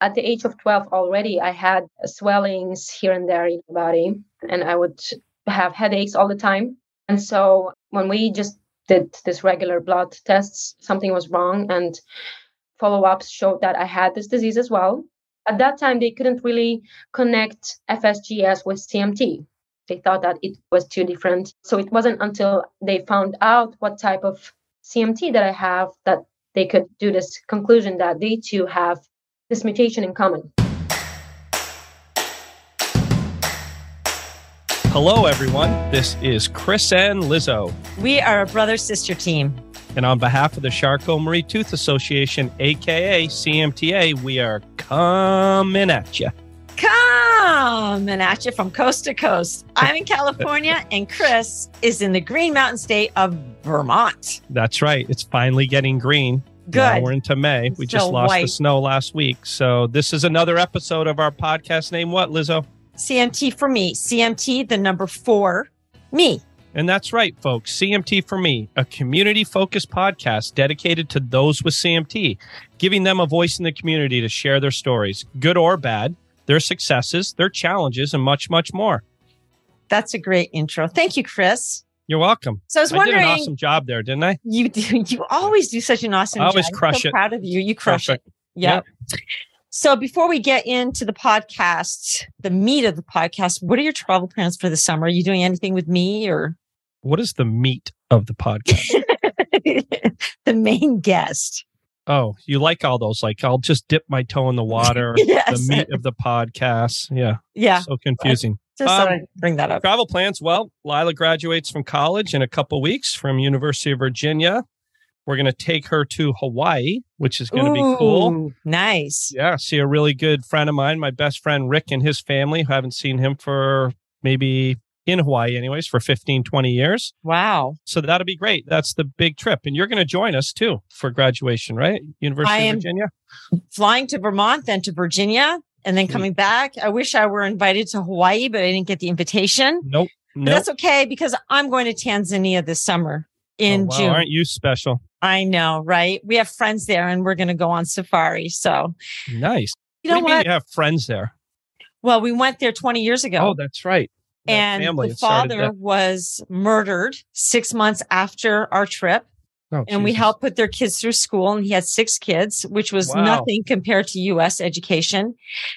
at the age of 12 already, I had swellings here and there in my body, and I would have headaches all the time. And so when we just did this regular blood tests, something was wrong, and follow ups showed that I had this disease as well. At that time, they couldn't really connect FSGS with CMT. They thought that it was too different. So it wasn't until they found out what type of CMT that I have that they could do this conclusion that they too have this mutation in common. Hello, everyone. This is Chris and Liz O. We are a brother sister team. And on behalf of the Charcot Marie Tooth Association, aka CMTA, we are coming at you. Coming at you from coast to coast. I'm in California, and Chris is in the Green Mountain state of Vermont. That's right. It's finally getting green. Good. Now we're into May. We just lost the snow last week. So this is another episode of our podcast name what, Liz O? CMT for me. CMT, the number four, me. And that's right, folks. CMT for Me, a community focused podcast dedicated to those with CMT, giving them a voice in the community to share their stories, good or bad, their successes, their challenges, and much, much more. That's a great intro. Thank you, Chris. You're welcome. So I was wondering, I did an awesome job there, didn't I? you do, you always do such an awesome I always job. I'm crush so it. Proud of you. You crush Perfect. it. Yeah. So before we get into the podcast, the meat of the podcast, what are your travel plans for the summer? Are you doing anything with me or What is the meat of the podcast? the main guest? oh, you like all those? Like, I'll just dip my toe in the water. Yes. The meat of the podcast. Yeah. Yeah. So confusing. Just Um, bring that up. Travel plans. Well, Lila graduates from college in a couple weeks from University of Virginia. We're going to take her to Hawaii, which is going to be cool. Nice. Yeah, see a really good friend of mine, my best friend Rick and his family. who haven't seen him for maybe in Hawaii, anyways, for 15, 20 years. Wow. So that'll be great. That's the big trip. And you're going to join us too for graduation, right? University of Virginia. Flying to Vermont, then to Virginia, and then Sweet. coming back. I wish I were invited to Hawaii, but I didn't get the invitation. Nope. But Nope. that's okay because I'm going to Tanzania this summer in Oh, wow, June. Aren't you special? I know, right? We have friends there and we're going to go on safari. So, Nice. you know what do you you have friends there? Well, we went there 20 years ago. Oh, that's right. That and the father was murdered six months after our trip. Oh, and we Jesus. helped put their kids through school and he had six kids which was Wow. nothing compared to us education.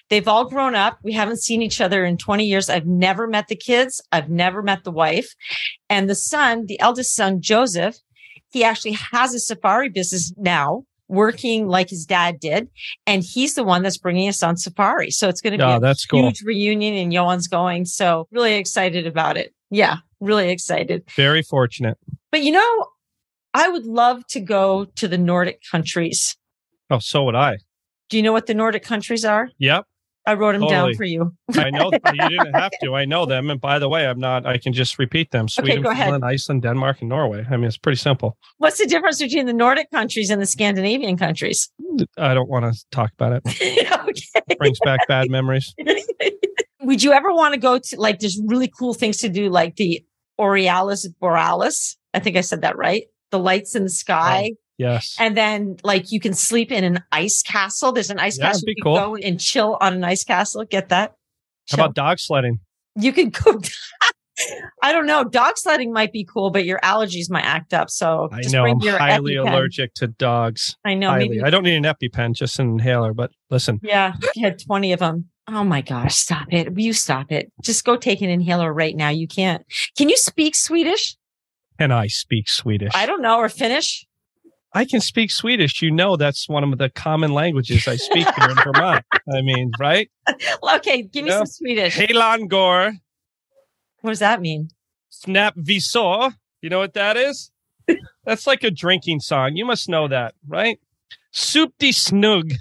They've all grown up. We haven't seen each other in 20 years. I've never met the kids. I've never met the wife. And the son the eldest son joseph he actually has a safari business now working like his dad did and he's the one that's bringing us on safari. So it's going to be Oh, a that's cool. reunion and Johan's going. So really excited about it. Yeah really excited. Very fortunate. but you know, I would love to go to the Nordic countries. Oh, so would I. Do you know what the Nordic countries are? Yep. I wrote them Totally. down for you. I know you didn't have to. I know them. And by the way, I'm not, I can just repeat them Sweden, ahead. Finland, Iceland, Denmark, and Norway. I mean, it's pretty simple. What's the difference between the Nordic countries and the Scandinavian countries? I don't want to talk about it. okay. Brings back bad memories. Would you ever want to go to like there's really cool things to do, like the Aurealis Borealis? I think I said that right. The lights in the sky. Oh, yes. And then like you can sleep in an ice castle. There's an ice Yeah, castle. be You cool. go and chill on an ice castle. Get that? How about dog sledding? you can go. I don't know. Dog sledding might be cool, but your allergies might act up. So I just know bring I'm your highly EpiPen. allergic to dogs. I know. Maybe. I don't need an EpiPen, just an inhaler. But listen, Yeah, you had twenty of them. Oh my gosh! Stop it! You stop it! Just go take an inhaler right now. You can't. Can you speak Swedish? And I speak Swedish. I don't know or Finnish. I can speak Swedish. You know, that's one of the common languages I speak here in Vermont. I mean, right? Okay, give me Yeah. some Swedish. Helan går, What does that mean? snap visor. You know what that is? That's like a drinking song. You must know that, right? Soup de snug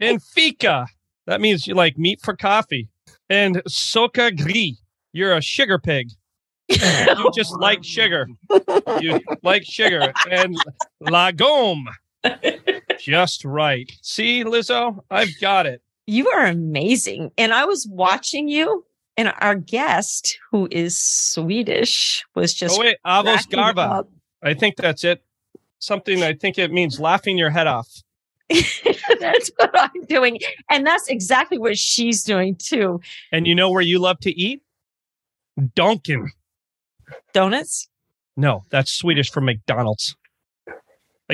and fika. That means you like meat for coffee. And soka gri. You're a sugar pig. You just like sugar. You like sugar. And lagom. Just right. See, Liz O, I've got it. You are amazing. And I was watching you, and our guest, who is Swedish, was just Oh wait, avos garba. I think that's it. Something I think it means laughing your head off. that's what I'm doing. And that's exactly what she's doing too. And you know where you love to eat? Dunkin'. Donuts? No, that's Swedish for McDonald's. I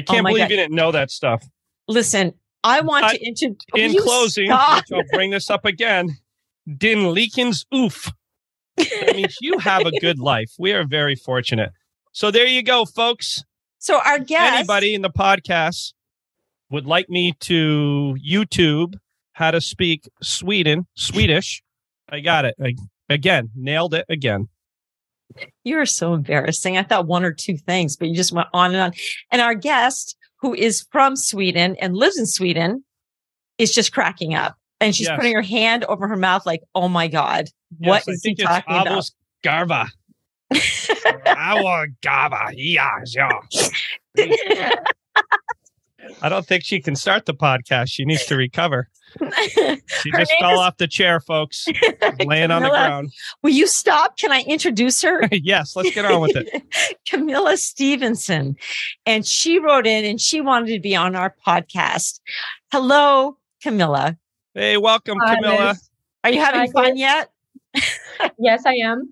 oh can't Oh believe God. you didn't know that stuff. Listen, I want I- to introduce. In closing, which I'll bring this up again. Din Leekens oof. That means you have a good life. We are very fortunate. So there you go, folks. So our guest, Anybody in the podcast would like me to YouTube how to speak Sweden, Swedish. I got it. I, again, nailed it again. You're so embarrassing. I thought one or two things, but you just went on and on. And our guest, who is from Sweden and lives in Sweden, is just cracking up. And she's Yes. putting her hand over her mouth, like, "Oh my god, what Yes, I is he talking about?" Garva. Our Garva. Yeah, yeah. I don't think she can start the podcast. She needs to recover. She just fell is- off the chair, folks. Laying on the ground. Will you stop? Can I introduce her? yes, let's get on with it. Camilla Stivenson. And she wrote in and she wanted to be on our podcast. Hello, Camilla. Hey, welcome, Hi, Camilla. Liz. Are you having Hi, fun yet? Yes, I am.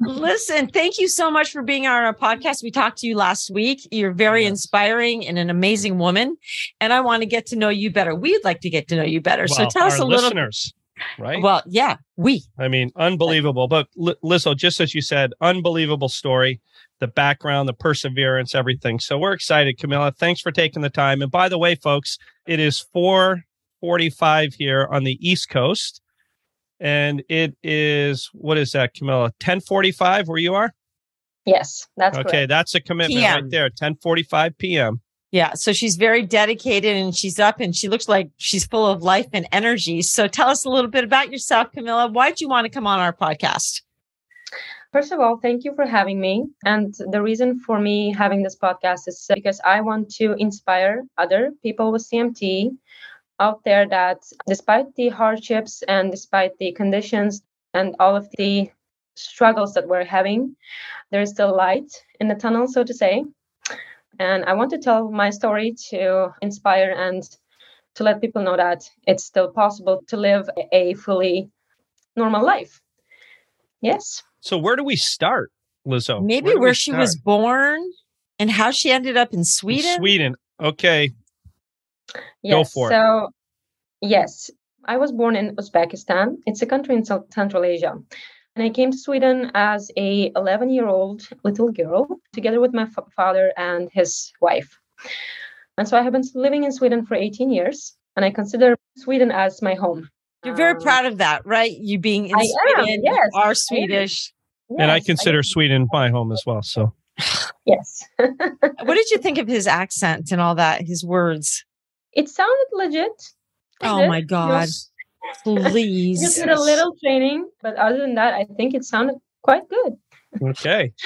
Listen, thank you so much for being on our podcast. We talked to you last week. You're very inspiring and an amazing woman. And I want to get to know you better. We'd like to get to know you better. so Well, tell us a little listeners, right? Well, yeah, we. I mean, unbelievable. But Li- Liz O, just as you said, unbelievable story, the background, the perseverance, everything. So we're excited, Camilla. Thanks for taking the time. And by the way, folks, it is 445 here on the East Coast. And it is, what is that, Camilla? 1045 where you are? Yes, that's okay, correct. that's a commitment PM. right there. 1045 p.m. Yeah. So she's very dedicated and she's up and she looks like she's full of life and energy. So tell us a little bit about yourself, Camilla. Why'd you want to come on our podcast? First of all, thank you for having me. And the reason for me having this podcast is because I want to inspire other people with CMT out there that despite the hardships and despite the conditions and all of the struggles that we're having, there is still light in the tunnel, so to say. And I want to tell my story to inspire and to let people know that it's still possible to live a fully normal life. Yes. So where do we start, Liz O? Maybe do where, we she start? was born and how she ended up in In Sweden. Sweden. Okay. Go Yes. for it. so, yes, I was born in Uzbekistan. It's a country in Central Asia. And I came to Sweden as a 11 year old little girl, together with my f- father and his wife. And so I have been living in Sweden for 18 years, and I consider Sweden as my home. You're very Um, proud of that, right? You being in I am, yes, you are Swedish. and I yes, consider Sweden my home as well. So yes. What did you think of his accent and all that, his words? It sounded legit. Oh my God. Just- Please. Just did a little training, but other than that, I think it sounded quite good. okay.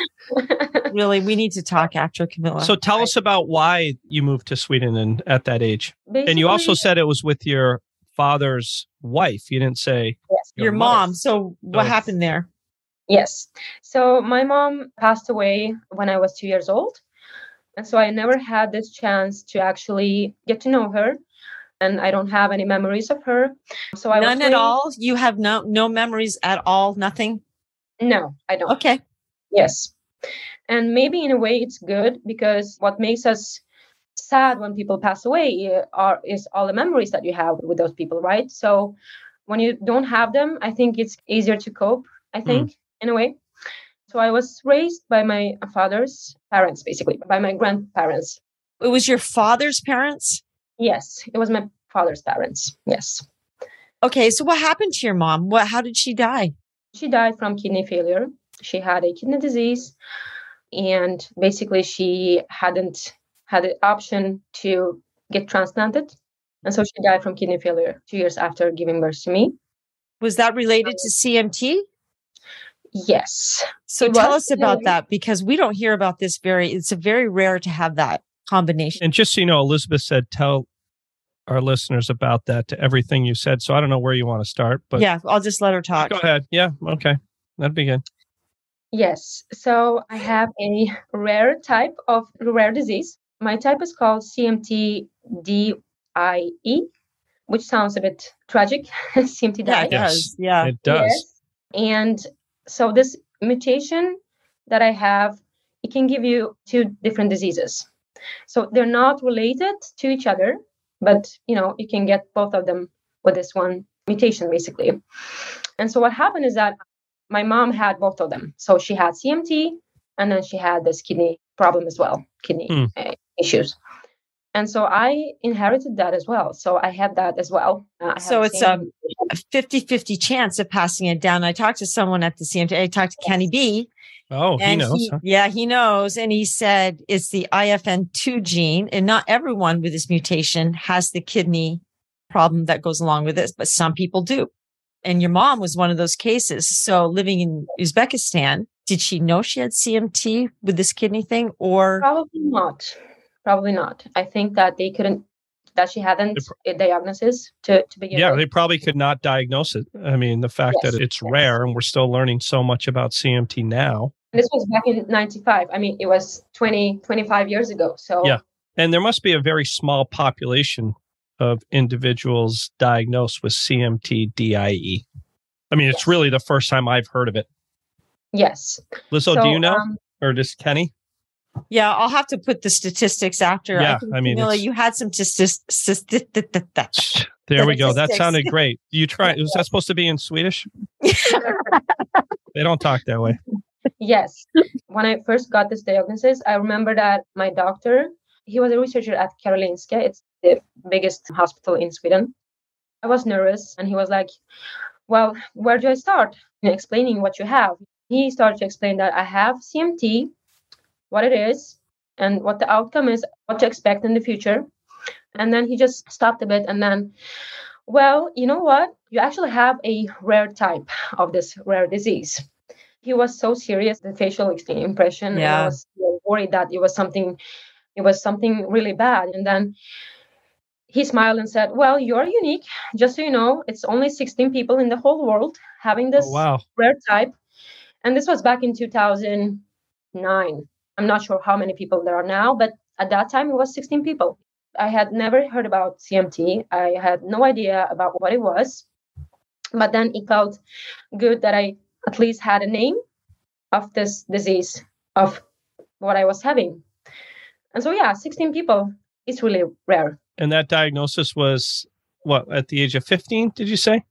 Really, we need to talk after Camilla. So tell us about why you moved to Sweden and at that age. And you also said it was with your father's wife. You didn't say Yes. your mother. mom. So what So- happened there? Yes. So my mom passed away when I was two years old. And so I never had this chance to actually get to know her. And I don't have any memories of her. So I was None at all. You have no no memories at all. Nothing. No, I don't. Okay. Yes. And maybe in a way it's good because what makes us sad when people pass away uh, are is all the memories that you have with those people, right? So when you don't have them, I think it's easier to cope, I think, in a way. So I was raised by my father's parents, basically, by my grandparents. It was your father's parents. Yes, it was my father's parents. Yes. Okay. So what happened to your mom? What? How did she die? She died from kidney failure. She had a kidney disease, and basically, she hadn't had the option to get transplanted. And so she died from kidney failure two years after giving birth to me. Was that related to CMT? Yes. So It tell was us about related. that because we don't hear about this very. It's a very rare to have that combination. and just so you know, Elizabeth said tell our listeners about that to everything you said. So I don't know where you want to start, but yeah, I'll just let her talk. go ahead. Yeah, okay. That'd be good. Yes. So I have a rare type of rare disease. My type is called CMT-DIE, which sounds a bit tragic. CMT-DIE. Yeah, it Yes. does. Yeah. It does. Yes. And so this mutation that I have, it can give you two different diseases. So they're not related to each other, but you know, you can get both of them with this one mutation basically. And so what happened is that my mom had both of them. So she had CMT and then she had this kidney problem as well, kidney uh, issues. And so I inherited that as well. So I had that as well. Uh, So it's, same um, a 50 50 chance of passing it down. I talked to someone at the CMT. I talked to Kenny B. Oh, he knows. he- huh? yeah, he knows. And he said it's the INF2 gene. And not everyone with this mutation has the kidney problem that goes along with it, but some people do. And your mom was one of those cases. So living in Uzbekistan, did she know she had CMT with this kidney thing or? Probably not. Probably not. I think that they couldn't, that she hadn't a diagnosis to, to begin Yeah, with. they probably could not diagnose it. I mean, the fact Yes. that it's rare and we're still learning so much about CMT now. This was back in 95. I mean, it was 20, 25 years ago. So Yeah. And there must be a very small population of individuals diagnosed with CMT DIE. I mean, it's Yes. really the first time I've heard of it. yes. Liz O, so, do you know? um, or just Kenny? Yeah, I'll have to put the statistics after. Yeah, think, I mean, Camilla, you had some statistics. There we go. That sounded great. You try. Was that supposed to be in Swedish? They don't talk that way. Yes. when I first got this diagnosis, I remember that my doctor, he was a researcher at Karolinska. It's the biggest hospital in Sweden. I was nervous and he was like, Well, where do I start? In explaining what you have. He started to explain that I have CMT, what it is, and what the outcome is, what to expect in the future. And then he just stopped a bit and then, well, you know what? You actually have a rare type of this rare disease he was so serious the facial impression and Yeah. i was worried that it was something it was something really bad and then he smiled and said well you're unique just so you know it's only 16 people in the whole world having this Oh, wow. rare type and this was back in 2009 i'm not sure how many people there are now but at that time it was 16 people i had never heard about cmt i had no idea about what it was but then it felt good that i at least had a name of this disease of what I was having. And so yeah, 16 people is really rare. And that diagnosis was what at the age of 15, did you say?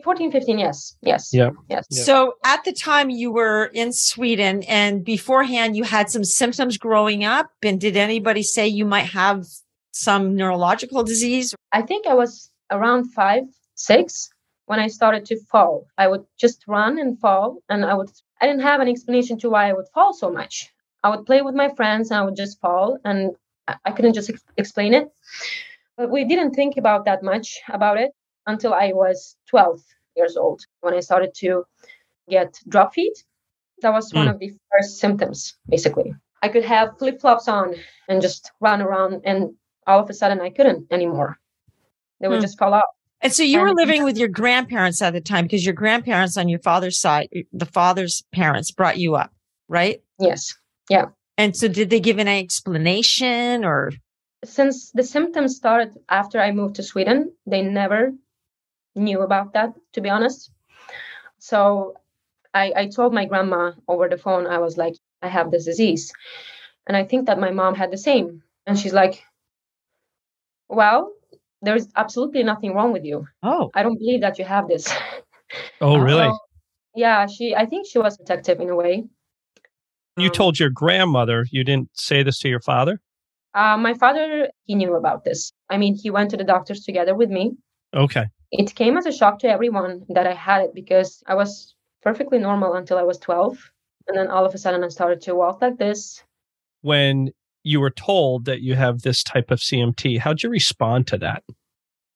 14, 15, yes. Yes. Yeah. Yes. Yeah. So at the time you were in Sweden and beforehand you had some symptoms growing up. And did anybody say you might have some neurological disease? I think I was around five, six when I started to fall. I would just run and fall and I would I didn't have an explanation to why I would fall so much. I would play with my friends and I would just fall and I I couldn't just ex- explain it. But we didn't think about that much about it until I was 12 years old when I started to get drop feet. That was one Mm. of the first symptoms, basically. I could have flip flops on and just run around, and all of a sudden I couldn't anymore. They would Hmm. just fall off. And so you were living with your grandparents at the time because your grandparents on your father's side, the father's parents brought you up, right? Yes. Yeah. And so did they give an explanation or? Since the symptoms started after I moved to Sweden, they never knew about that, to be honest. So I, I told my grandma over the phone, I was like, I have this disease. And I think that my mom had the same. And she's like, Well, there's absolutely nothing wrong with you. Oh, I don't believe that you have this. Oh, really? So, yeah, she I think she was protective in a way. you Um, told your grandmother you didn't say this to your father? Uh, my father, he knew about this. I mean, he went to the doctors together with me. Okay. It came as a shock to everyone that I had it because I was perfectly normal until I was 12. And then all of a sudden I started to walk like this. When you were told that you have this type of CMT, how'd you respond to that?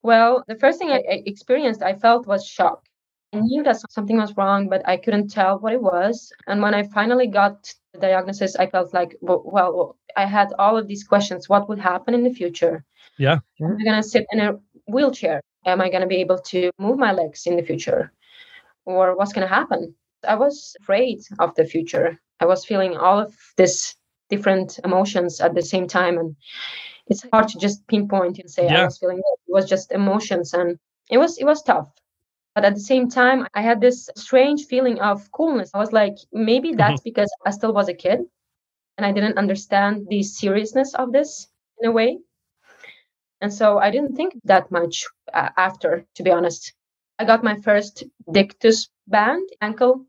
Well, the first thing I experienced, I felt was shock. I knew that something was wrong, but I couldn't tell what it was. And when I finally got the diagnosis, I felt like, well, I had all of these questions. What would happen in the future? Yeah. I'm I going to sit in a wheelchair? Am I going to be able to move my legs in the future? Or what's going to happen? I was afraid of the future. I was feeling all of this different emotions at the same time. And it's hard to just pinpoint and say Yeah. I was feeling it. It was just emotions and it was it was tough. But at the same time, I had this strange feeling of coolness. I was like, maybe mm-hmm. that's because I still was a kid and I didn't understand the seriousness of this in a way. And so I didn't think that much uh, after, to be honest. I got my first Dictus band, ankle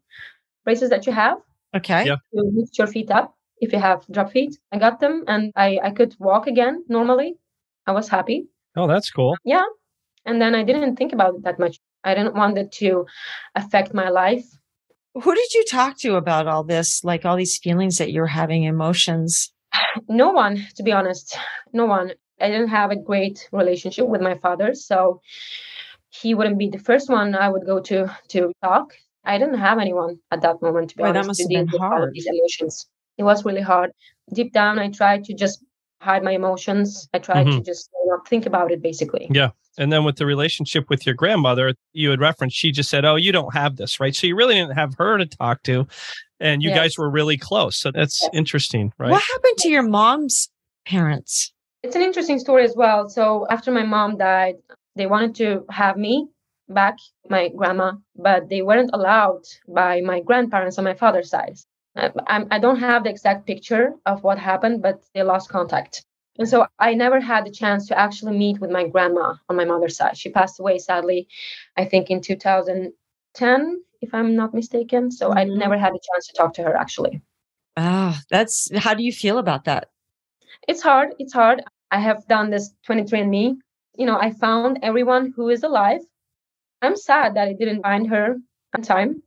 braces that you have Okay. Yeah. to lift your feet up if you have drop feet. I got them and I, I could walk again normally. I was happy. Oh, that's cool. Yeah. And then I didn't think about it that much. I didn't want it to affect my life. Who did you talk to about all this? Like all these feelings that you're having, emotions? No one, to be honest. No one. I didn't have a great relationship with my father. So he wouldn't be the first one I would go to to talk. I didn't have anyone at that moment, to be Boy, that honest, must to have deal been with all hard. these emotions. It was really hard. Deep down, I tried to just hide my emotions. I tried to mm-hmm. just not think about it, basically. Yeah. And then with the relationship with your grandmother, you had referenced, she just said, Oh, you don't have this, right? So you really didn't have her to talk to. And you Yes. guys were really close. So that's Yes. interesting, right? What happened to your mom's parents? It's an interesting story as well. So after my mom died, they wanted to have me back, my grandma, but they weren't allowed by my grandparents on my father's side. I, I'm, don't have the exact picture of what happened, but they lost contact. And so I never had the chance to actually meet with my grandma on my mother's side. She passed away, sadly, I think in 2010, if I'm not mistaken. So I Mhm. never had the chance to talk to her actually. Ah, that's how do you feel about that? It's hard it's hard i have done this 23andme you know i found everyone who is alive i'm sad that i didn't find her on time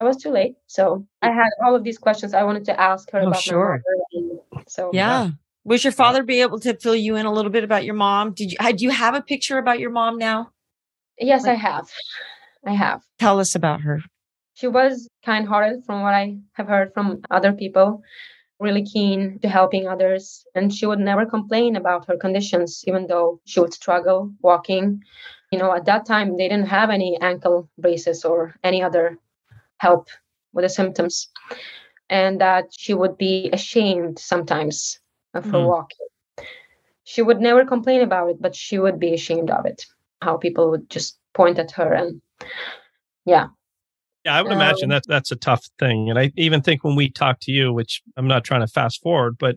i was too late so i had all of these questions i wanted to ask her Oh, about sure. so Yeah. Was your father be able to fill you in a little bit about your mom? Did you had you have a picture about your mom now? yes i have i have Tell us about her. she was kind-hearted from what i have heard from other people really keen to helping others and she would never complain about her conditions even though she would struggle walking. You know at that time they didn't have any ankle braces or any other help with the symptoms and that she would be ashamed sometimes of her Hmm. walking. She would never complain about it but she would be ashamed of it how people would just point at her and yeah Yeah, I would imagine Um, that that's a tough thing. And I even think when we talk to you, which I'm not trying to fast forward, but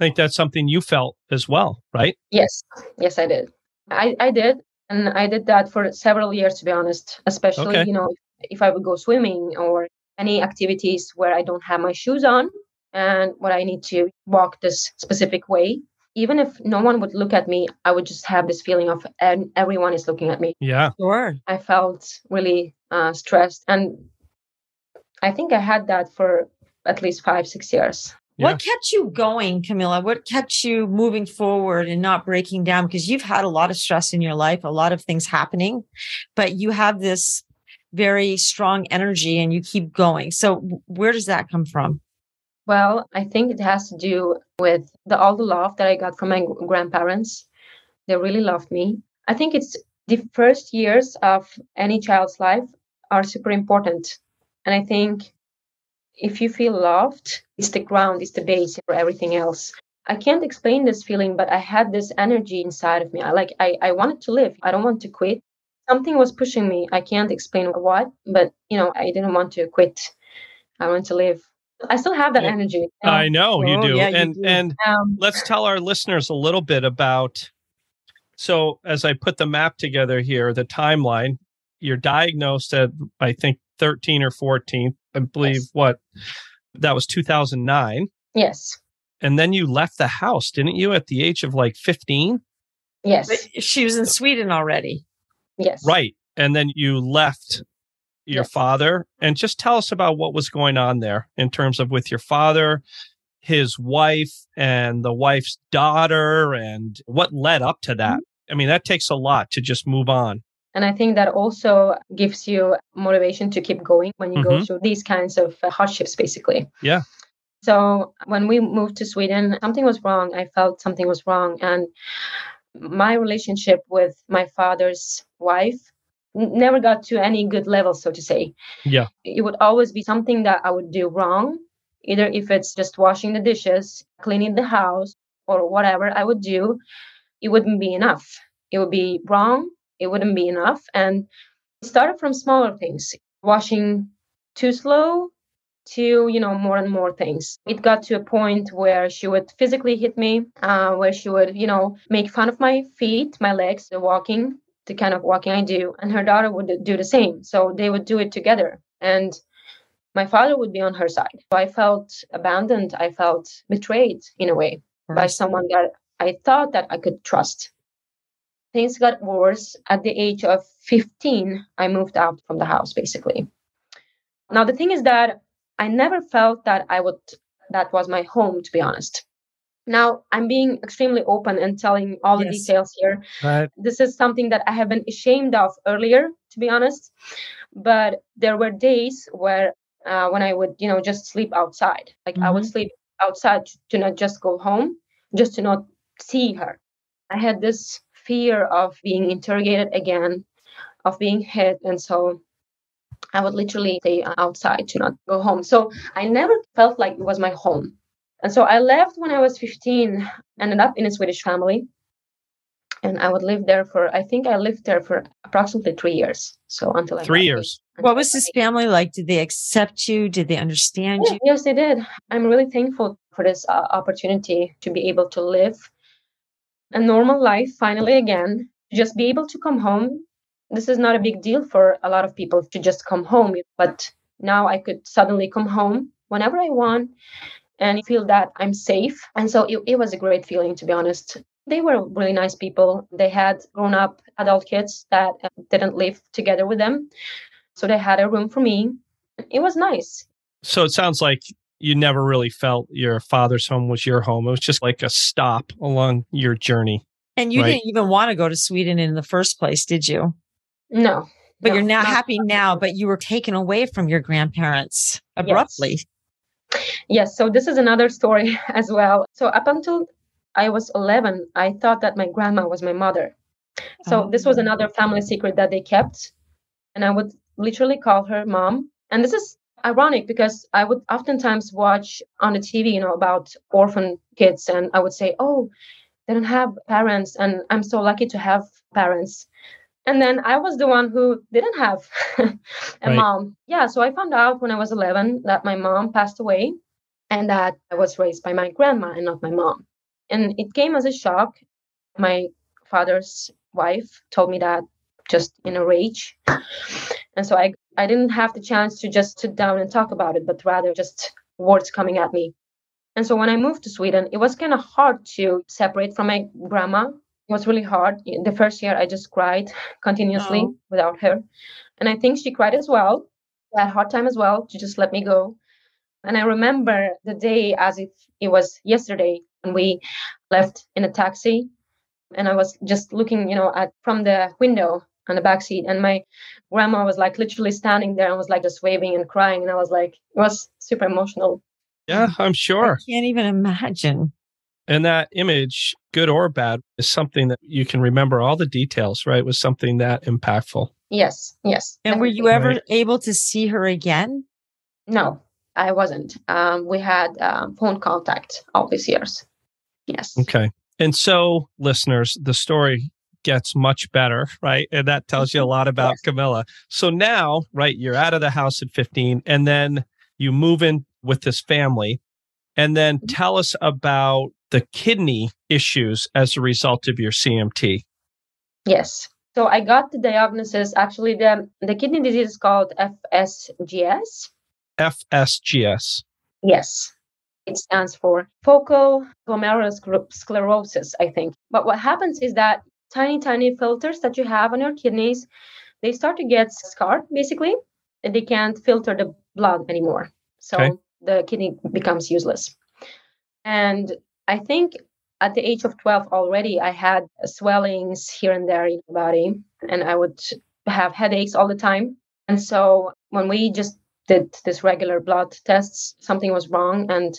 I think that's something you felt as well, right? Yes, yes, I did. I, I did. And I did that for several years, to be honest, especially, Okay. you know, if I would go swimming or any activities where I don't have my shoes on and where I need to walk this specific way. Even if no one would look at me, I would just have this feeling of and everyone is looking at me. Yeah. Sure. I felt really uh, stressed. And I think I had that for at least five, six years. What kept you going, Camilla? What kept you moving forward and not breaking down? Because you've had a lot of stress in your life, a lot of things happening, but you have this very strong energy and you keep going. So where does that come from? Well, I think it has to do with the all the love that I got from my grandparents. They really loved me. I think it's the first years of any child's life are super important. And I think if you feel loved, it's the ground, it's the base for everything else. I can't explain this feeling, but I had this energy inside of me. I like I, I wanted to live. I don't want to quit. Something was pushing me. I can't explain what, but you know, I didn't want to quit. I want to live. I still have that Yeah. energy. you know? I know you Oh, do. yeah, you and do. and Um, let's tell our listeners a little bit about so as I put the map together here, the timeline, you're diagnosed at I think 13 or 14, I believe Yes. what that was 2009. yes, And then you left the house, didn't you, at the age of like 15? yes, But She was in Sweden already. yes. Right. And then you left your Yes. father. And just tell us about what was going on there in terms of with your father, his wife, and the wife's daughter, and what led up to that. Mm-hmm. I mean, that takes a lot to just move on. And I think that also gives you motivation to keep going when you go Mhm. through these kinds of uh, hardships, basically. Yeah. So when we moved to Sweden, something was wrong. I felt something was wrong. And my relationship with my father's wife never got to any good level, so to say. Yeah. It would always be something that I would do wrong. Either if it's just washing the dishes, cleaning the house, or whatever I would do, it wouldn't be enough. It would be wrong. It wouldn't be enough. And it started from smaller things, washing too slow to you know more and more things it got to a point where she would physically hit me uh, where she would you know make fun of my feet my legs the walking the kind of walking i do and her daughter would do the same so they would do it together and my father would be on her side so i felt abandoned i felt betrayed in a way by someone that i thought that i could trust things got worse at the age of 15 i moved out from the house basically now the thing is that I never felt that I would that was my home to be honest. Now I'm being extremely open and telling all yes. the details here. Right. This is something that I have been ashamed of earlier, to be honest. But there were days where uh, when I would, you know, just sleep outside. Like mm-hmm. I would mm-hmm. sleep outside to not just go home, just to not see her. I had this fear of being interrogated again, of being hit, and so I would literally stay outside to not go home. So I never felt like it was my home. And so I left when I was 15, ended up in a Swedish family. And I would live there for, I think I lived there for approximately three years. So until I three years. What was this family like? Did they accept you? Did they understand yeah, you? Yes, they did. I'm really thankful for this uh, opportunity to be able to live a normal life finally again, just be able to come home this is not a big deal for a lot of people to just come home but now i could suddenly come home whenever i want and feel that i'm safe and so it, it was a great feeling to be honest they were really nice people they had grown up adult kids that uh, didn't live together with them so they had a room for me it was nice so it sounds like you never really felt your father's home was your home it was just like a stop along your journey and you right? didn't even want to go to sweden in the first place did you no. But no, you're now happy now, but you were taken away from your grandparents abruptly. Yes. yes. So this is another story as well. So up until I was 11, I thought that my grandma was my mother. So oh. this was another family secret that they kept. And I would literally call her mom. And this is ironic because I would oftentimes watch on the TV, you know, about orphan kids. And I would say, oh, they don't have parents. And I'm so lucky to have parents and then i was the one who didn't have a right. mom yeah so i found out when i was 11 that my mom passed away and that i was raised by my grandma and not my mom and it came as a shock my father's wife told me that just in a rage and so i i didn't have the chance to just sit down and talk about it but rather just words coming at me and so when i moved to sweden it was kind of hard to separate from my grandma it was really hard. The first year, I just cried continuously oh. without her. And I think she cried as well. Had a hard time as well to just let me go. And I remember the day as if it was yesterday when we left in a taxi. And I was just looking, you know, at from the window on the back seat. And my grandma was like literally standing there and was like just waving and crying. And I was like, it was super emotional. Yeah, I'm sure. I can't even imagine. And that image, good or bad, is something that you can remember all the details, right? Was something that impactful. Yes, yes. And were you ever right. able to see her again? No, I wasn't. Um, we had um, phone contact all these years. Yes. Okay. And so, listeners, the story gets much better, right? And that tells you a lot about yes. Camilla. So now, right, you're out of the house at 15, and then you move in with this family. And then mm-hmm. tell us about the kidney issues as a result of your CMT. Yes. So I got the diagnosis. Actually, the, the kidney disease is called FSGS. FSGS. Yes. It stands for focal glomerulosclerosis, I think. But what happens is that tiny, tiny filters that you have on your kidneys, they start to get scarred, basically, and they can't filter the blood anymore. So okay. the kidney becomes useless. And I think at the age of 12 already, I had swellings here and there in the body, and I would have headaches all the time. And so when we just did this regular blood tests, something was wrong, and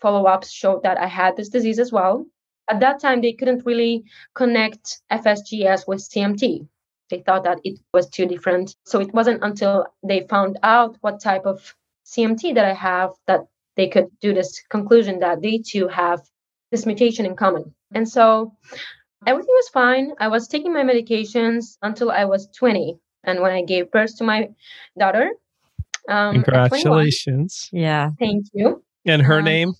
follow ups showed that I had this disease as well. At that time, they couldn't really connect FSGS with CMT. They thought that it was too different. So it wasn't until they found out what type of CMT that I have that they could do this conclusion that they too have this mutation in common. And so everything was fine. I was taking my medications until I was 20. And when I gave birth to my daughter, um, congratulations. Yeah. Thank you. And her Um, name?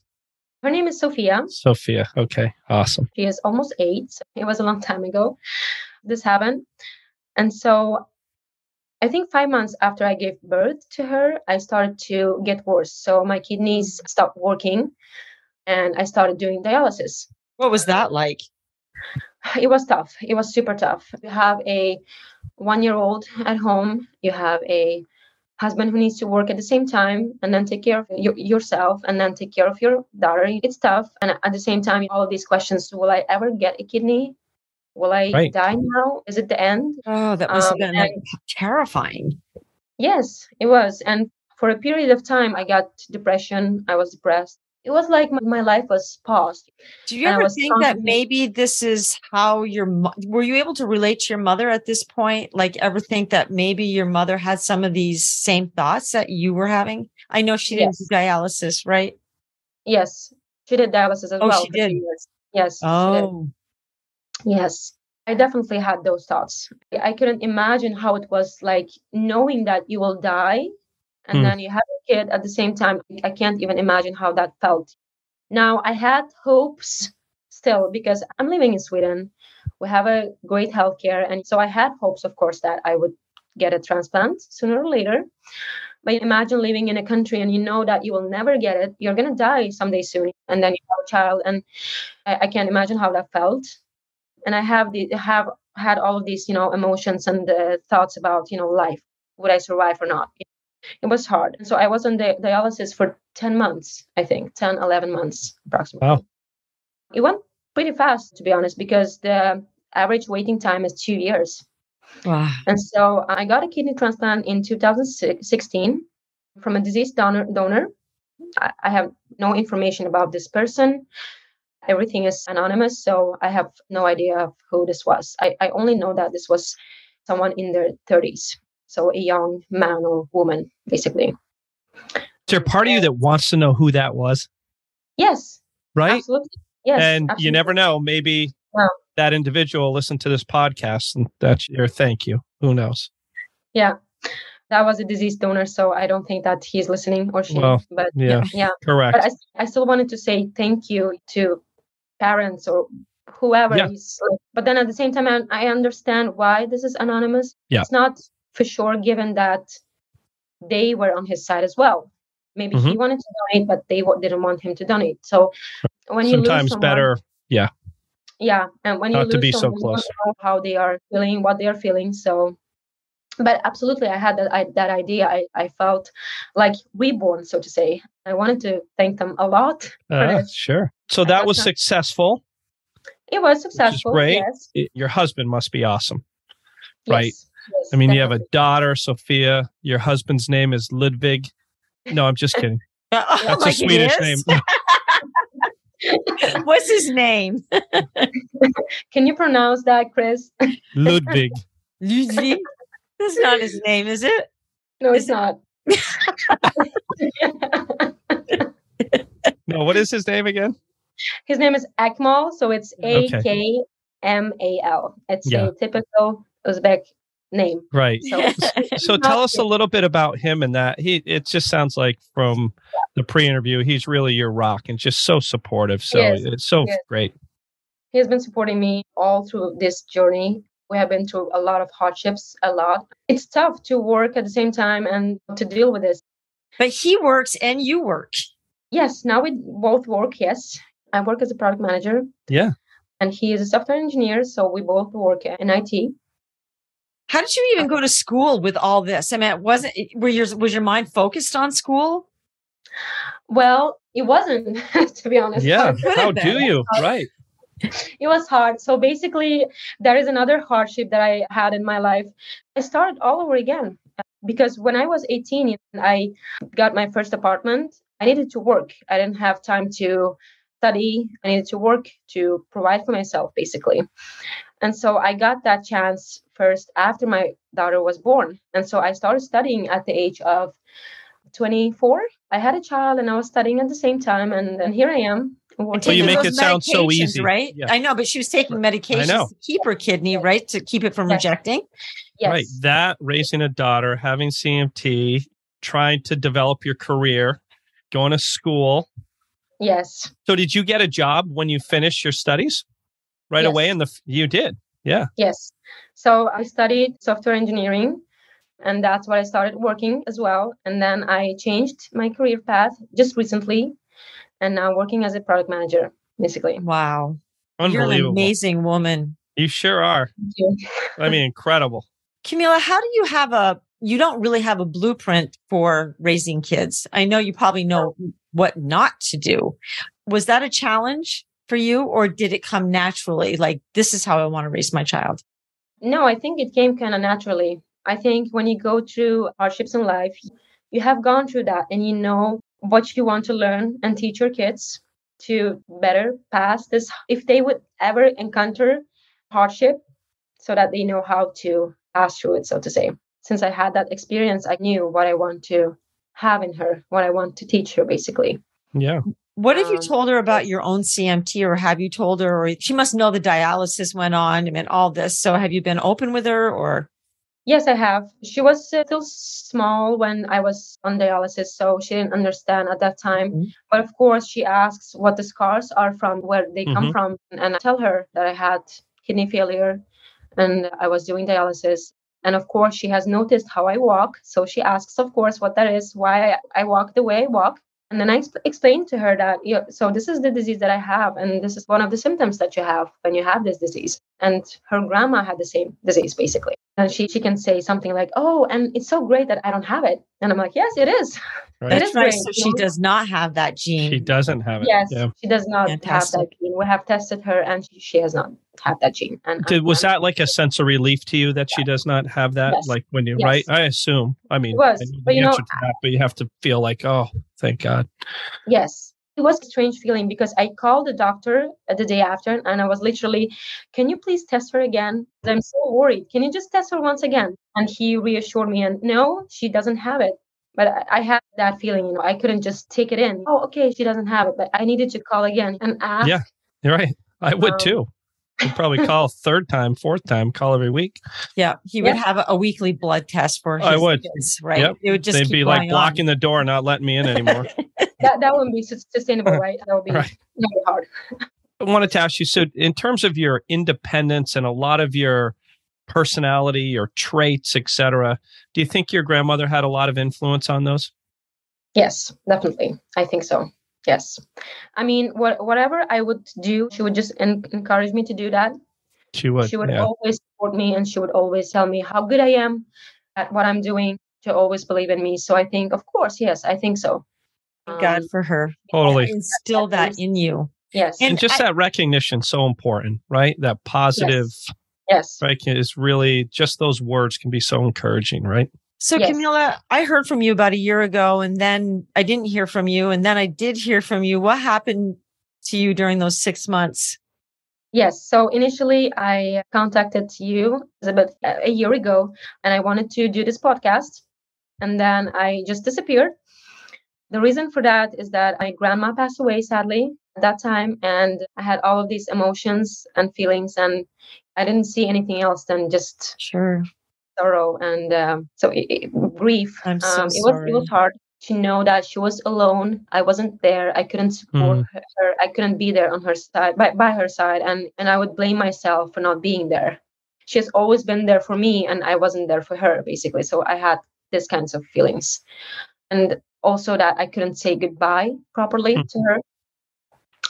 Her name is Sophia. Sophia. Okay. Awesome. She is almost eight. It was a long time ago. This happened. And so I think five months after I gave birth to her, I started to get worse. So my kidneys stopped working and I started doing dialysis. What was that like? It was tough. It was super tough. You have a one year old at home, you have a husband who needs to work at the same time and then take care of y- yourself and then take care of your daughter. It's tough. And at the same time, all of these questions will I ever get a kidney? Will I Right. die now? Is it the end? Oh, that must Um, have been like terrifying. Yes, it was. And for a period of time, I got depression. I was depressed. It was like my, life was paused. Do you ever think that maybe this is how your mo- were you able to relate to your mother at this point? Like ever think that maybe your mother had some of these same thoughts that you were having? I know she didn't do dialysis, right? Yes, she did dialysis as Oh, well. she did? Yes. she did. Oh, Yes, I definitely had those thoughts. I couldn't imagine how it was like knowing that you will die and Hmm. then you have a kid at the same time. I can't even imagine how that felt. Now, I had hopes still because I'm living in Sweden. We have a great healthcare. And so I had hopes, of course, that I would get a transplant sooner or later. But imagine living in a country and you know that you will never get it. You're going to die someday soon. And then you have a child. And I, I can't imagine how that felt and I have the have had all of these you know emotions and uh, thoughts about you know life. Would I survive or not? It was hard. So I was on the dialysis for 10 months, I think, 10, 11 months approximately. Wow. It went pretty fast, to be honest, because the average waiting time is two years. wow. And so I got a kidney transplant in 2016 from a deceased donor. donor. I, I have no information about this person. Everything is anonymous, so I have no idea of who this was. I, I only know that this was someone in their 30s, so a young man or woman, basically. Is there part of you that wants to know who that was? Yes, Right? absolutely. Yes, and you never know. Maybe No. that individual listened to this podcast and that's your thank you. Who knows? Yeah, that was a deceased donor, so I don't think that he's listening or she. Well, but yeah. yeah. Correct. but I, I still wanted to say thank you to parents or whoever Yeah. is but then at the same time I, I understand why this is anonymous Yeah. it's not for sure given that they were on his side as well maybe he Mm-hmm. wanted to donate but they didn't want him to donate so when you lose Sometimes better. yeah yeah, and when you not to lose be so someone, you don't close. know how they are feeling what they are feeling so but absolutely i had that I, that idea I, I felt like reborn so to say i wanted to thank them a lot Uh, sure. So that was successful. It was successful. great. Yes. I- Your husband must be awesome. Right. yes, yes, I mean, you have a daughter, Sophia. Your husband's name is Ludwig. No, I'm just kidding. Oh That's Like a Swedish is? name. What's his name? Can you pronounce that, Chris? Ludwig. Ludwig? That's not his name, is it? no, it's Is not. No, what is his name again? His name is Akmal, so it's A Okay. K M A L. It's Yeah. a typical Uzbek name. Right. So So tell us a little bit about him and that. He it just sounds like from the pre-interview, he's really your rock and just so supportive. So it's so Yes. great. he's been supporting me all through this journey. We have been through a lot of hardships, a lot. It's tough to work at the same time and to deal with this. but he works and you work. Yes, now we both work. Yes, I work as a product manager. Yeah. And he is a software engineer, so we both work in IT. How did you even go to school with all this? I mean, it wasn't were your was your mind focused on school? Well, it wasn't, to be honest. Yeah. How do you? Right. It was hard. So basically, there is another hardship that I had in my life. I started all over again because when I was 18 I got my first apartment, I needed to work. I didn't have time to study. I needed to work to provide for myself, basically. And so I got that chance first after my daughter was born. And so I started studying at the age of 24. I had a child and I was studying at the same time. And, and here I am. And Well, you make it sound so easy. right? Yeah. I know, but she was taking medications to keep her kidney, right? To keep it from Yes. rejecting. Yes. Right. That raising a daughter, having CMT, trying to develop your career, going to school. Yes. So did you get a job when you finished your studies? Right Yes. away in the you did. Yeah. Yes. So I studied software engineering and that's what I started working as well. And then I changed my career path just recently and now working as a product manager, basically. Wow. You're an amazing woman. You sure are. Thank you. I mean, incredible. Camilla, how do you have a, you don't really have a blueprint for raising kids. I know you probably know what not to do. Was that a challenge for you or did it come naturally? Like, this is how I want to raise my child. No, I think it came kind of naturally. I think when you go through hardships in life, you have gone through that and you know what you want to learn and teach your kids to better pass this if they would ever encounter hardship so that they know how to pass through it so to say since i had that experience i knew what i want to have in her what i want to teach her basically Yeah. What have you Um, told her about your own CMT or have you told her, or she must know the dialysis went on and all this. So have you been open with her or? Yes, I have. She was still small when I was on dialysis, so she didn't understand at that time. Mhm. But of course, she asks what the scars are from, where they come Mhm. from. And I tell her that I had kidney failure and I was doing dialysis. And of course, she has noticed how I walk. So she asks, of course, what that is, why I walk the way I walk. And then I explained to her that, yeah, so this is the disease that I have, and this is one of the symptoms that you have when you have this disease. And her grandma had the same disease, basically. And she, she can say something like, oh, and it's so great that I don't have it. And I'm like, yes, it is. Right. It That's right. great, So she does not have that gene. She doesn't have it. Yes, Yeah. she does not have that gene. We have tested her, and she, she has not had that gene. And Did, was that like a sense of relief to you that she does not have that? Yes. Like when you Yes. right? I assume. I mean, It was, I but you know, that, but you have to feel like, oh, thank God. Yes. It was a strange feeling because I called the doctor uh, the day after and I was literally, can you please test her again? I'm so worried. Can you just test her once again? And he reassured me, and no, she doesn't have it. But I- I had that feeling, you know, I couldn't just take it in. Oh, okay, she doesn't have it. But I needed to call again and ask. Yeah. You're right. I would Um, too. You'd probably call third time, fourth time, call every week. yeah. He would Yeah. have a, a weekly blood test for his I would. kids, right? Yep. It would just They'd keep be like going blocking on. the door, not letting me in anymore. That, that wouldn't be sustainable, right? That would be Right. very hard. I wanted to ask you so, in terms of your independence and a lot of your personality, your traits, etc., do you think your grandmother had a lot of influence on those? Yes, definitely. I think so. Yes. I mean, what, whatever I would do, she would just en- encourage me to do that. She would. she would yeah. always support me and she would always tell me how good I am at what I'm doing to always believe in me. So I think, of course, yes, I think so. Thank God Um, for her. Totally. Instill that in you. yes, And, And just I- that recognition so important, right? That positive, yes, right, is really just those words can be so encouraging, right? So, Yes. Camilla, I heard from you about a year ago, and then I didn't hear from you, and then I did hear from you. What happened to you during those six months? yes. So initially, I contacted you uh, about uh, a year ago, and I wanted to do this podcast, and then I just disappeared. The reason for that is that my grandma passed away sadly at that time, and I had all of these emotions and feelings, and I didn't see anything else than just Sure. Sorrow and um, so it, it- grief. I'm so um, it was it was hard to know that she was alone. I wasn't there. I couldn't support her, her. I couldn't be there on her side by, by her side, and and I would blame myself for not being there. She has always been there for me, and I wasn't there for her basically. So I had these kinds of feelings, and also that I couldn't say goodbye properly Mm. to her.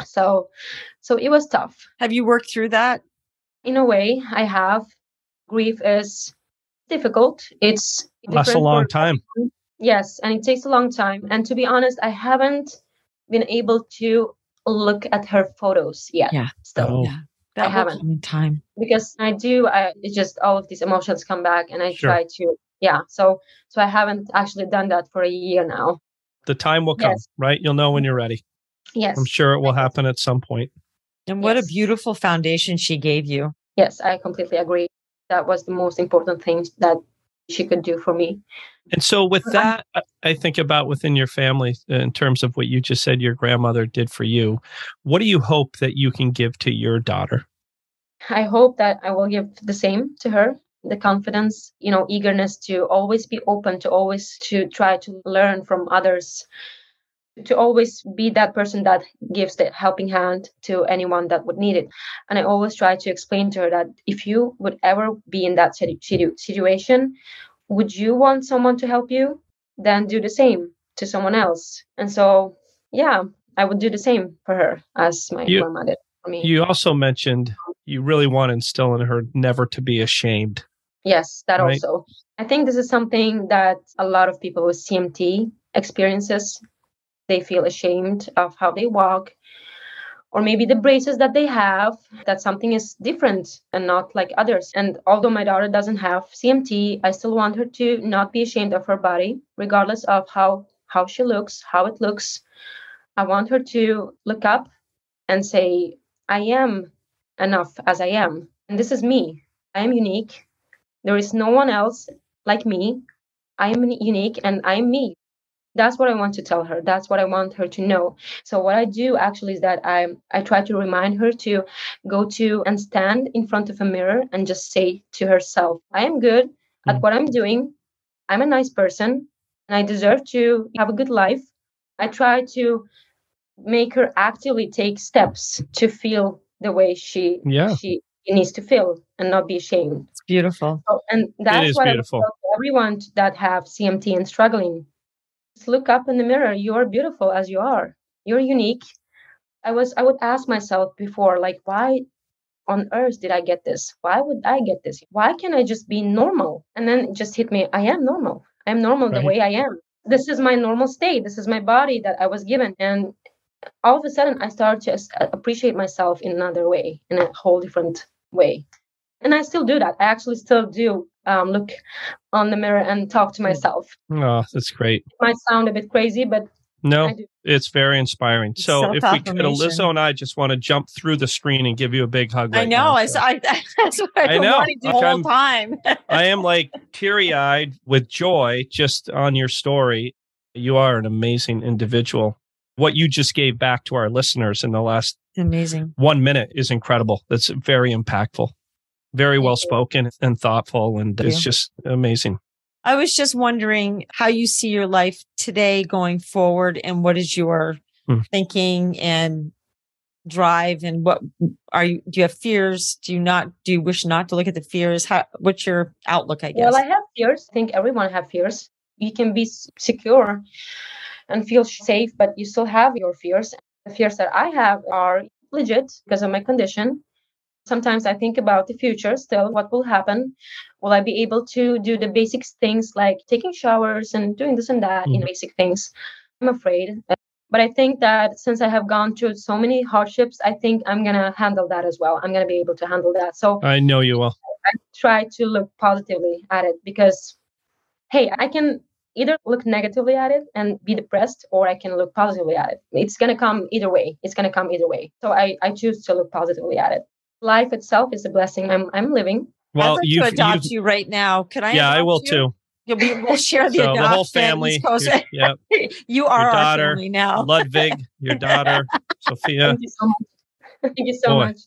So, so it was tough Have you worked through that? in a way i have grief is difficult it's Lasts a long time. everyone. yes and it takes a long time and to be honest i haven't been able to look at her photos yet Yeah. still Oh. Yeah. That will haven't. come in time. because i do i it's just all of these emotions come back and i Sure. try to yeah so so i haven't actually done that for a year now The time will come, Yes. right? You'll know when you're ready. yes I'm sure it will happen at some point. And what Yes. a beautiful foundation she gave you. yes i completely agree that was the most important thing that she could do for me. And so, with um, that, I think about within your family uh, in terms of what you just said your grandmother did for you. What do you hope that you can give to your daughter? I hope that I will give the same to her the confidence you know eagerness to always be open to always to try to learn from others to always be that person that gives the helping hand to anyone that would need it. And i always try to explain to her that if you would ever be in that situation would you want someone to help you? Then do the same to someone else. And so yeah i would do the same for her as my you, grandma did for me. you also mentioned you really want to instill in her never to be ashamed. Yes that right? also. I think this is something that a lot of people with cmt experiences they feel ashamed of how they walk. Or maybe the braces that they have that something is different and not like others. And although my daughter doesn't have cmt i still want her to not be ashamed of her body regardless of how how she looks how it looks. I want her to look up and say i am enough as i am. And this is me. I am unique. There is no one else like me. I am unique and i am me that's what i want to tell her that's what i want her to know so what i do actually is that i i try to remind her to go to and stand in front of a mirror and just say to herself i am good mm-hmm. at mm. what i'm doing i'm a nice person and i deserve to have a good life i try to make her actively take steps to feel the way she yeah. she needs to feel and not be ashamed. It's beautiful. So, and that's what beautiful. I tell everyone that have CMT and struggling look up in the mirror you are beautiful as you are. You're unique. I was i would ask myself before like why on earth did i get this? Why would i get this? Why can't i just be normal? And then it just hit me i am normal. I'm normal right. the way i am. This is my normal state. This is my body that i was given. And all of a sudden i started to uh, appreciate myself in another way in a whole different way and i still do that i actually still do um, look on the mirror and talk to hmm. myself. Oh, that's great. It might sound a bit crazy, but no, it's very inspiring. So if we could, Alyssa and I just want to jump through the screen and give you a big hug. Right I know. Now, I, so. I, that's what I, I know. the whole I'm, time. I am like teary eyed with joy just on your story. You are an amazing individual. What you just gave back to our listeners in the last amazing one minute is incredible. That's very impactful very well spoken and thoughtful. And it's just amazing. I was just wondering how you see your life today going forward and what is your hmm. thinking and drive and what are you do you have fears? Do you not do you wish not to look at the fears? How what's your outlook i guess? Well i have fears. I think everyone have fears. You can be secure and feel safe but you still have your fears. The fears that i have are legit because of my condition Sometimes I think about the future still, what will happen? Will I be able to do the basic things like taking showers and doing this and that, mm. you know, basic things? I'm afraid. But I think that since I have gone through so many hardships, I think I'm going to handle that as well. I'm going to be able to handle that. So I know you will. I try to look positively at it because, hey, I can either look negatively at it and be depressed or I can look positively at it. It's going to come either way. It's going to come either way. So I, I choose to look positively at it life itself is a blessing. I'm I'm living. Well, I'd like to adopt you right now. Can I? Yeah, I will you? too. You'll be. We'll share the so adoption. The whole family. Yeah. you are your daughter, our family now. Ludwig, your daughter, Sophia. Thank you so much. Thank you so Boy. much.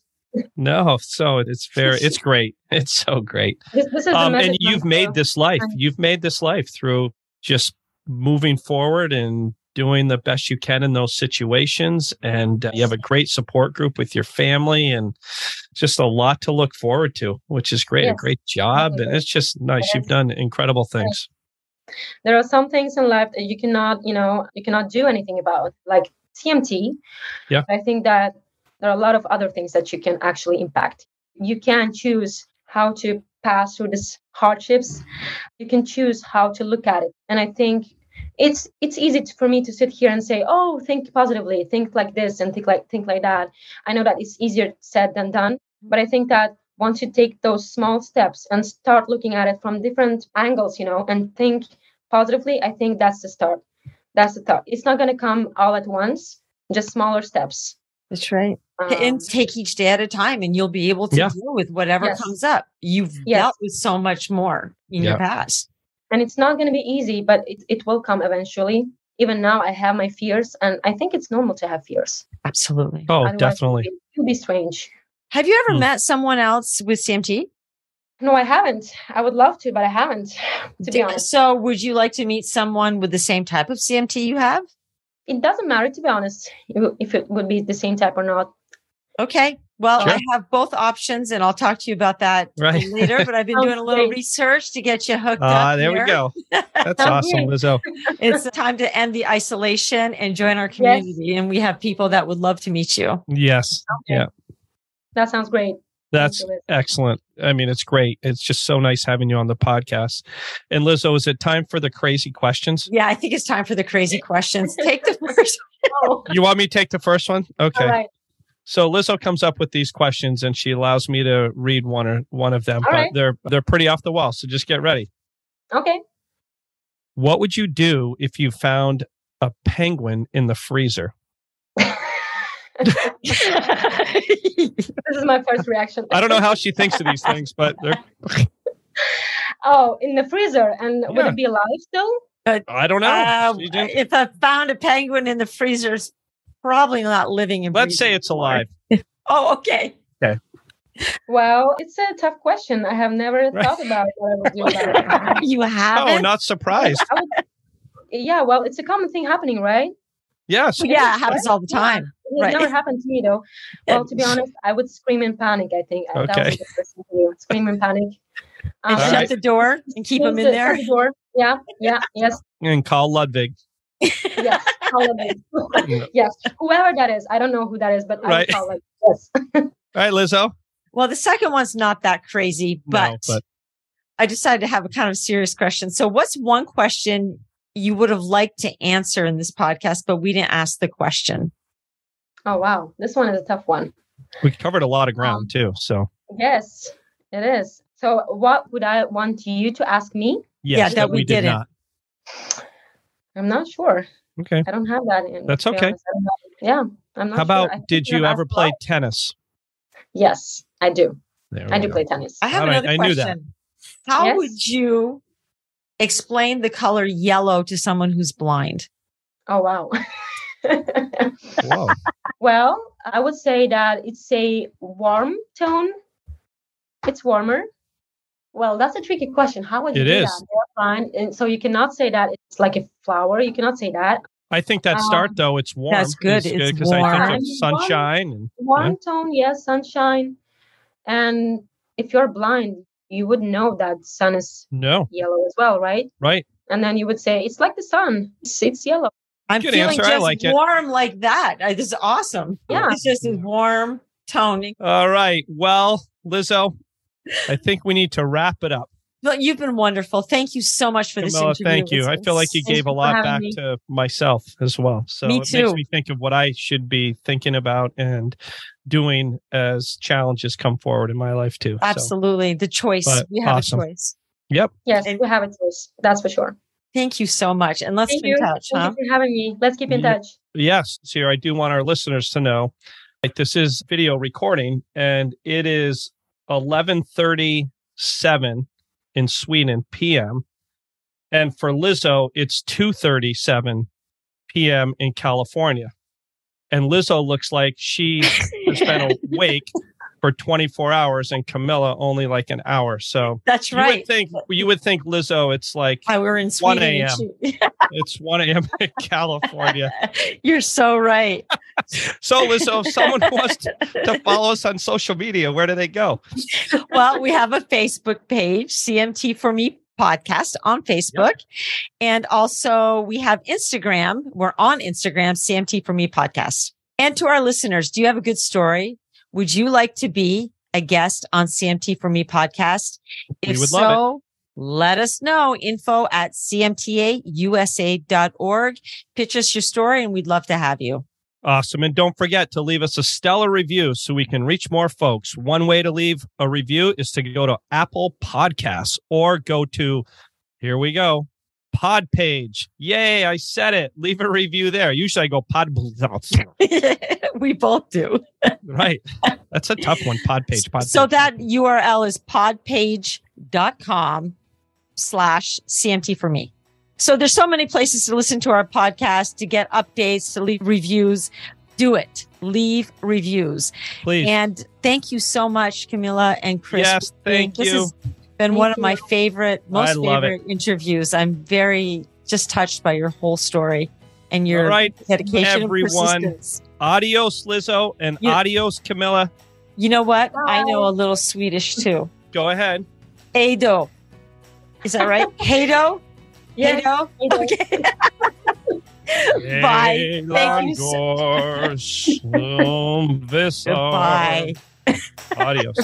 No, so it's very, it's great. It's so great. This, this um, and you've made this life. You've made this life through just moving forward and doing the best you can in those situations. And uh, you have a great support group with your family and just a lot to look forward to, which is great. Yes. A great job. And it's just nice. You've done incredible things. There are some things in life that you cannot, you know, you cannot do anything about, like CMT. Yeah. I think that there are a lot of other things that you can actually impact. You can choose how to pass through these hardships. You can choose how to look at it. And I think it's it's easy to, for me to sit here and say oh think positively think like this and think like think like that i know that it's easier said than done but i think that once you take those small steps and start looking at it from different angles you know and think positively i think that's the start that's the thought it's not going to come all at once just smaller steps That's right. Um, and take each day at a time and you'll be able to Yeah. deal with whatever Yes. comes up. You've Yes. dealt with so much more in your past. And it's not going to be easy, but it, it will come eventually. Even now, I have my fears, and I think it's normal to have fears. Absolutely. Oh, Otherwise, definitely. It would be strange. Have you ever Hmm. met someone else with CMT? No, I haven't. I would love to, but I haven't, to be honest. So, would you like to meet someone with the same type of CMT you have? It doesn't matter, to be honest, if if it would be the same type or not. Okay. Well, Sure. I have both options, and I'll talk to you about that Right. later. But I've been Sounds doing a little research to get you hooked Ah, up. there we go. That's awesome, great. Liz O. It's time to end the isolation and join our community. And we have people that would love to meet you. Yes. Yeah. That sounds great. That's Thank you, Liz. excellent. I mean, it's great. It's just so nice having you on the podcast. And Liz O, is it time for the crazy questions? Yeah, I think it's time for the crazy questions. Take the first. Oh, You want me to take the first one? Okay. all right. So Liz O comes up with these questions and she allows me to read one or one of them, All but right. they're they're pretty off the wall. So just get ready. Okay. What would you do if you found a penguin in the freezer? this is my first reaction. I don't know how she thinks of these things, but they're Oh, in the freezer, and would it be alive still? I don't know. Uh, if I found a penguin in the freezer, it's probably not living in. Let's say it's anymore. alive. Oh, okay. Okay. Well, it's a tough question. I have never Right. thought about what I would do it. you Oh, haven't? not surprised. I would- yeah, well, it's a common thing happening, right? Yes. yeah, it happens all the time. It Right. never happened to me though. Well, to be honest, I would scream in panic. I think that Okay. would be the first thing. Scream in panic. Um, All shut right. the door and keep them in the- there. the door. Yeah, yeah, yes, And call Ludwig. Yes. All of it. Yeah. yes, whoever that is, I don't know who that is, but I Right. would call it. Yes. All right, Liz O. Well, the second one's not that crazy, but, no, but I decided to have a kind of serious question. So, what's one question you would have liked to answer in this podcast, but we didn't ask the question? Oh wow, this one is a tough one. we covered a lot of Um, ground too. So Yes, it is. So, what would I want you to ask me? yes, Yeah, that but we we did didn't. not. I'm not sure. Okay. I don't have that. In, That's okay. honest. I don't yeah, I'm not. How about sure. Did you ever play well. tennis? Yes, I do. I do go. play tennis. I have All right, another I knew that. question. How Yes? would you explain the color yellow to someone who's blind? Oh wow. Whoa. well, I would say that it's a warm tone. It's warmer. Well, that's a tricky question. How would you It do is. that? They're and so you cannot say that it's like a flower. You cannot say that. I think that um, start though, it's warm. That's good. is It's because I think warm. of sunshine and Warm tone, yes, sunshine. And if you're blind, you would know that sun is no, yellow as well, right? right? And then you would say it's like the sun. It's, it's yellow. I'm Good feeling answer. I just like it. warm like that. I, this is awesome. Yeah. It's just a warm tone. All right. Well, Liz O, I think we need to wrap it up. Well, you've been wonderful. Thank you so much for this Camilla, interview. thank you. I feel like you gave a lot back me. to myself as well. So Me it makes me think of what I should be thinking about and doing as challenges come forward in my life too. So, Absolutely. The choice. But we have awesome. a choice. yep. Yes, And- we have a choice. That's for sure. Thank you so much. And let's Thank keep you. in touch, Thank huh? you for having me. Let's keep in Yeah. touch. Yes, Sierra, I do want our listeners to know like this is video recording and it is 11:37 in Sweden PM. And for Liz O, it's 2:37 PM in California. And Liz O looks like she has been awake for 24 hours and Camilla only like an hour. So That's you right. would think you would think Liz O it's like I were in 1 Sweden. and a.m.. it's 1 a.m. in California. You're so right. So, Liz O, if someone wants to, to follow us on social media, where do they go? well, we have a Facebook page, CMT for Me podcast on Facebook. And also we have Instagram. We're on Instagram, CMT for Me podcast. And to our listeners, do you have a good story? Would you like to be a guest on CMT for Me podcast? We If so, let us know. Info at cmtausa.org. Pitch us your story and we'd love to have you. Awesome. And don't forget to leave us a stellar review so we can reach more folks. One way to leave a review is to go to Apple Podcasts or go to, here we go, Pod page. Yay, I said it. Leave a review there. Usually I go pod. we both do. right. That's a tough one. Pod page. Pod so page. that URL is podpage.com slash CMT for me. So there's so many places to listen to our podcast, to get updates, to leave reviews. Do it. Leave reviews. Please. And thank you so much, Camilla and Chris. Yes, thank this you. has been Thank one of you. my favorite, most I love favorite interviews. I'm very just touched by your whole story and your All right, dedication everyone. and persistence. Adios, Liz O, and You- adios, Camilla. You know what? I know a little Swedish too. Go ahead. Ado. Is that right? Hado? Yes, Hado? Ado. Okay. Bye. Thank you so- Elangor Slum Vissar. Goodbye. Adios.